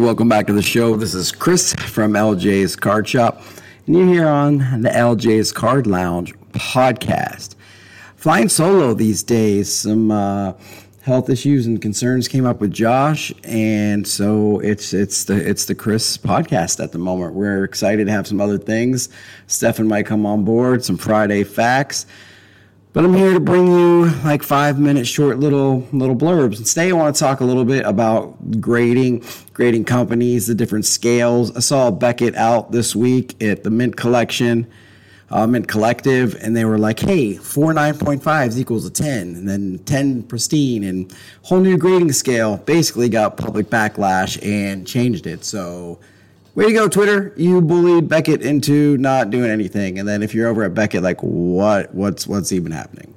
welcome back to the show. This is Chris from LJ's Card Shop, and you're here on the LJ's Card Lounge podcast. Flying solo these days, some uh, health issues and concerns came up with Josh, and so it's it's the it's the Chris podcast at the moment. We're excited to have some other things. Stefan might come on board, some Friday facts. But I'm here to bring you like five minute short little little blurbs. And today I want to talk a little bit about grading, grading companies, the different scales. I saw Beckett out this week at the Mint Collection, uh, Mint Collective, and they were like, "Hey, four fives equals a ten, and then ten pristine, and whole new grading scale." Basically, got public backlash and changed it. So way to go, Twitter. You bullied Beckett into not doing anything. And then if you're over at Beckett, like what what's what's even happening?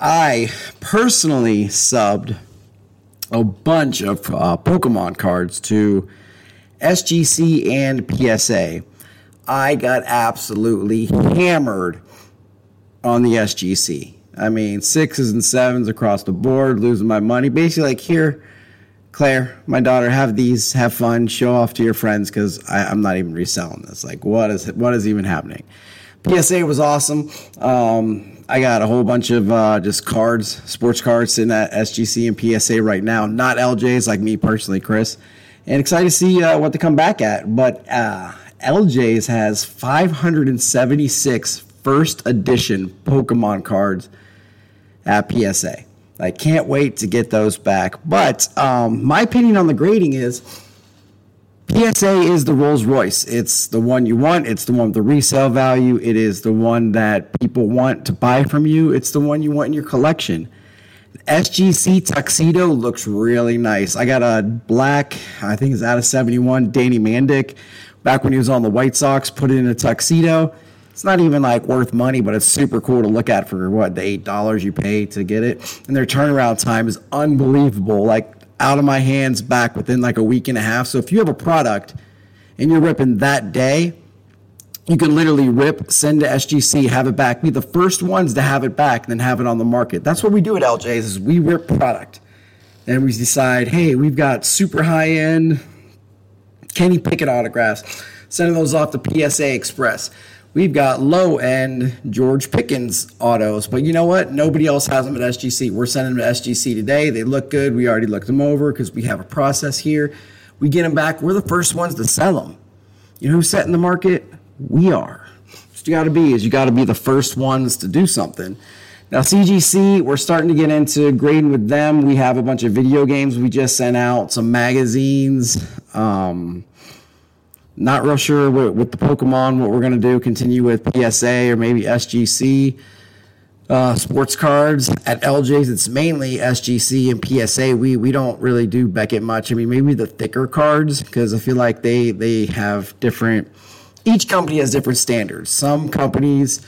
I personally subbed a bunch of uh, Pokemon cards to SGC and PSA. I got absolutely hammered on the SGC. I mean, sixes and sevens across the board, losing my money. Basically, like here, Claire, my daughter, have these, have fun, show off to your friends because I'm not even reselling this. Like, what is what is even happening? PSA was awesome. Um, I got a whole bunch of uh, just cards, sports cards in that SGC and PSA right now. Not LJ's like me personally, Chris, and excited to see uh, what to come back at. But uh, LJ's has 576 first edition Pokemon cards at PSA. I can't wait to get those back. But um, my opinion on the grading is PSA is the Rolls Royce. It's the one you want. It's the one with the resale value. It is the one that people want to buy from you. It's the one you want in your collection. SGC tuxedo looks really nice. I got a black, I think it's out of 71, Danny Mendick. Back when he was on the White Sox, put it in a tuxedo it's not even like worth money, but it's super cool to look at for what the eight dollars you pay to get it. And their turnaround time is unbelievable. Like out of my hands back within like a week and a half. So if you have a product and you're ripping that day, you can literally rip, send to SGC, have it back, be the first ones to have it back, and then have it on the market. That's what we do at LJ's is we rip product. And we decide, hey, we've got super high end Kenny Pickett autographs, sending those off to PSA Express. We've got low end George Pickens autos, but you know what? Nobody else has them at SGC. We're sending them to SGC today. They look good. We already looked them over because we have a process here. We get them back. We're the first ones to sell them. You know who's setting the market? We are. What you got to be is you got to be the first ones to do something. Now, CGC, we're starting to get into grading with them. We have a bunch of video games we just sent out, some magazines. Um, not real sure with, with the Pokemon what we're going to do. Continue with PSA or maybe SGC uh, sports cards at LJ's. It's mainly SGC and PSA. We we don't really do Beckett much. I mean, maybe the thicker cards because I feel like they they have different. Each company has different standards. Some companies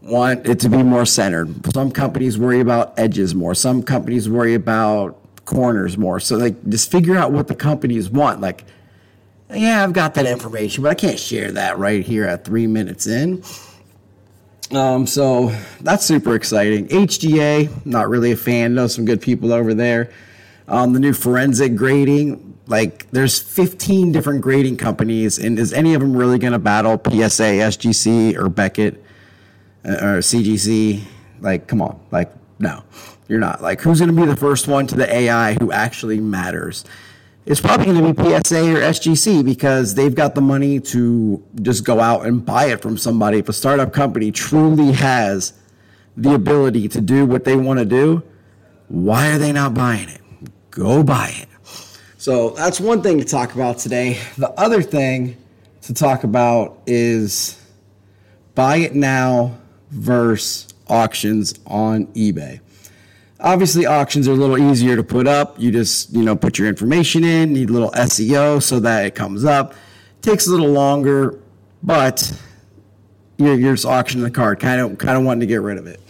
want it to be more centered. Some companies worry about edges more. Some companies worry about corners more. So like just figure out what the companies want. Like yeah, I've got that information, but I can't share that right here at three minutes in. Um, so that's super exciting. HGA, not really a fan. Know some good people over there. Um, the new forensic grading, like there's 15 different grading companies, and is any of them really going to battle PSA, SGC, or Beckett uh, or CGC? Like, come on, like no, you're not. Like, who's going to be the first one to the AI who actually matters? It's probably going to be PSA or SGC because they've got the money to just go out and buy it from somebody. If a startup company truly has the ability to do what they want to do, why are they not buying it? Go buy it. So that's one thing to talk about today. The other thing to talk about is buy it now versus auctions on eBay. Obviously, auctions are a little easier to put up. You just, you know, put your information in, need a little SEO so that it comes up. Takes a little longer, but you're, you're just auctioning the card, kind of, kind of wanting to get rid of it.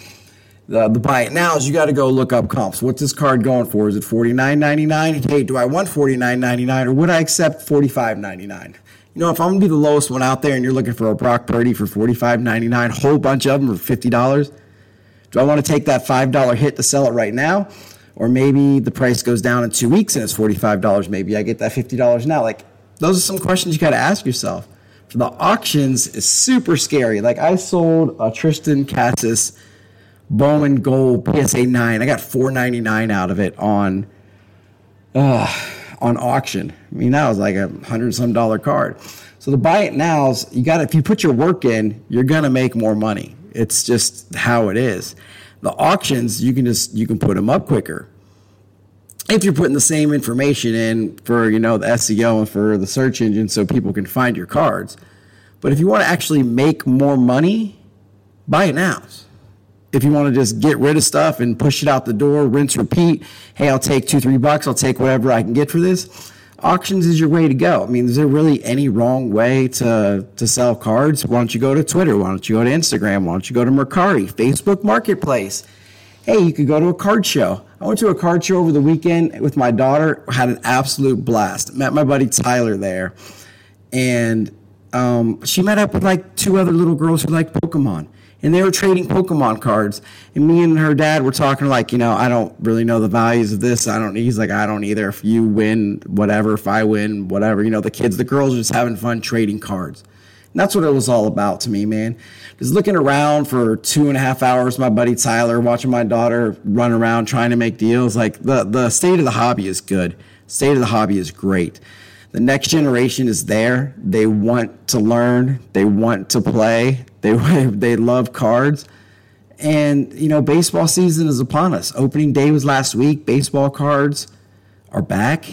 The, the buy it now is you got to go look up comps. What's this card going for? Is it forty nine ninety nine? Hey, do I want forty nine ninety nine or would I accept forty five ninety nine? You know, if I'm gonna be the lowest one out there and you're looking for a Brock Purdy for forty five ninety nine, whole bunch of them for fifty dollars, do I want to take that $5 hit to sell it right now? Or maybe the price goes down in two weeks and it's $45. Maybe I get that $50 now. Like, those are some questions you got to ask yourself. For the auctions is super scary. Like, I sold a Triston Casas Bowman Gold PSA 9. I got 499 out of it on uh, on auction. I mean, that was like a hundred some dollar card. So the buy it nows, you got if you put your work in, you're gonna make more money. It's just how it is. The auctions, you can just you can put them up quicker. If you're putting the same information in for you know the SEO and for the search engine, so people can find your cards. But if you want to actually make more money, buy it now if you want to just get rid of stuff and push it out the door, rinse, repeat, hey, I'll take two, three bucks, I'll take whatever I can get for this. Auctions is your way to go. I mean, is there really any wrong way to, to sell cards? Why don't you go to Twitter? Why don't you go to Instagram? Why don't you go to Mercari, Facebook Marketplace? Hey, you could go to a card show. I went to a card show over the weekend with my daughter, had an absolute blast. Met my buddy Tyler there. And um, she met up with like two other little girls who like Pokemon and they were trading Pokemon cards. And me and her dad were talking like, you know, I don't really know the values of this. I don't. He's like, I don't either. If you win, whatever. If I win, whatever. You know, the kids, the girls, are just having fun trading cards. And that's what it was all about to me, man. Just looking around for two and a half hours, my buddy Tyler, watching my daughter run around trying to make deals. Like the the state of the hobby is good. State of the hobby is great the next generation is there. They want to learn. They want to play. They they love cards. And you know, baseball season is upon us. Opening day was last week. Baseball cards are back.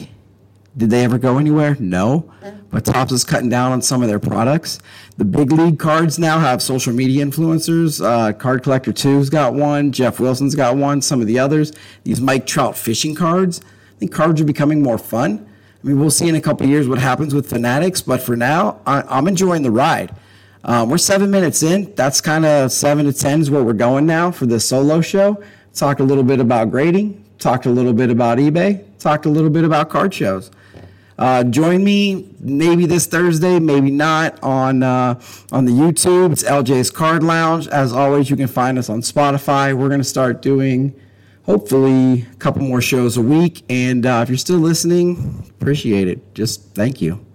Did they ever go anywhere? No. But Topps is cutting down on some of their products. The big league cards now have social media influencers. Uh, Card Collector 2's got one. Jeff Wilson's got one. Some of the others. These Mike Trout fishing cards. I think cards are becoming more fun. I mean, we'll see in a couple years what happens with Fanatics, but for now, I, am enjoying the ride. Um, we're seven minutes in. That's kind of seven to ten is where we're going now for this solo show. Talked a little bit about grading, talked a little bit about eBay, talked a little bit about card shows. Uh, join me maybe this Thursday, maybe not on uh, on the YouTube. It's LJ's Card Lounge. As always, you can find us on Spotify. We're going to start doing hopefully a couple more shows a week. And uh, if you're still listening, appreciate it. Just thank you.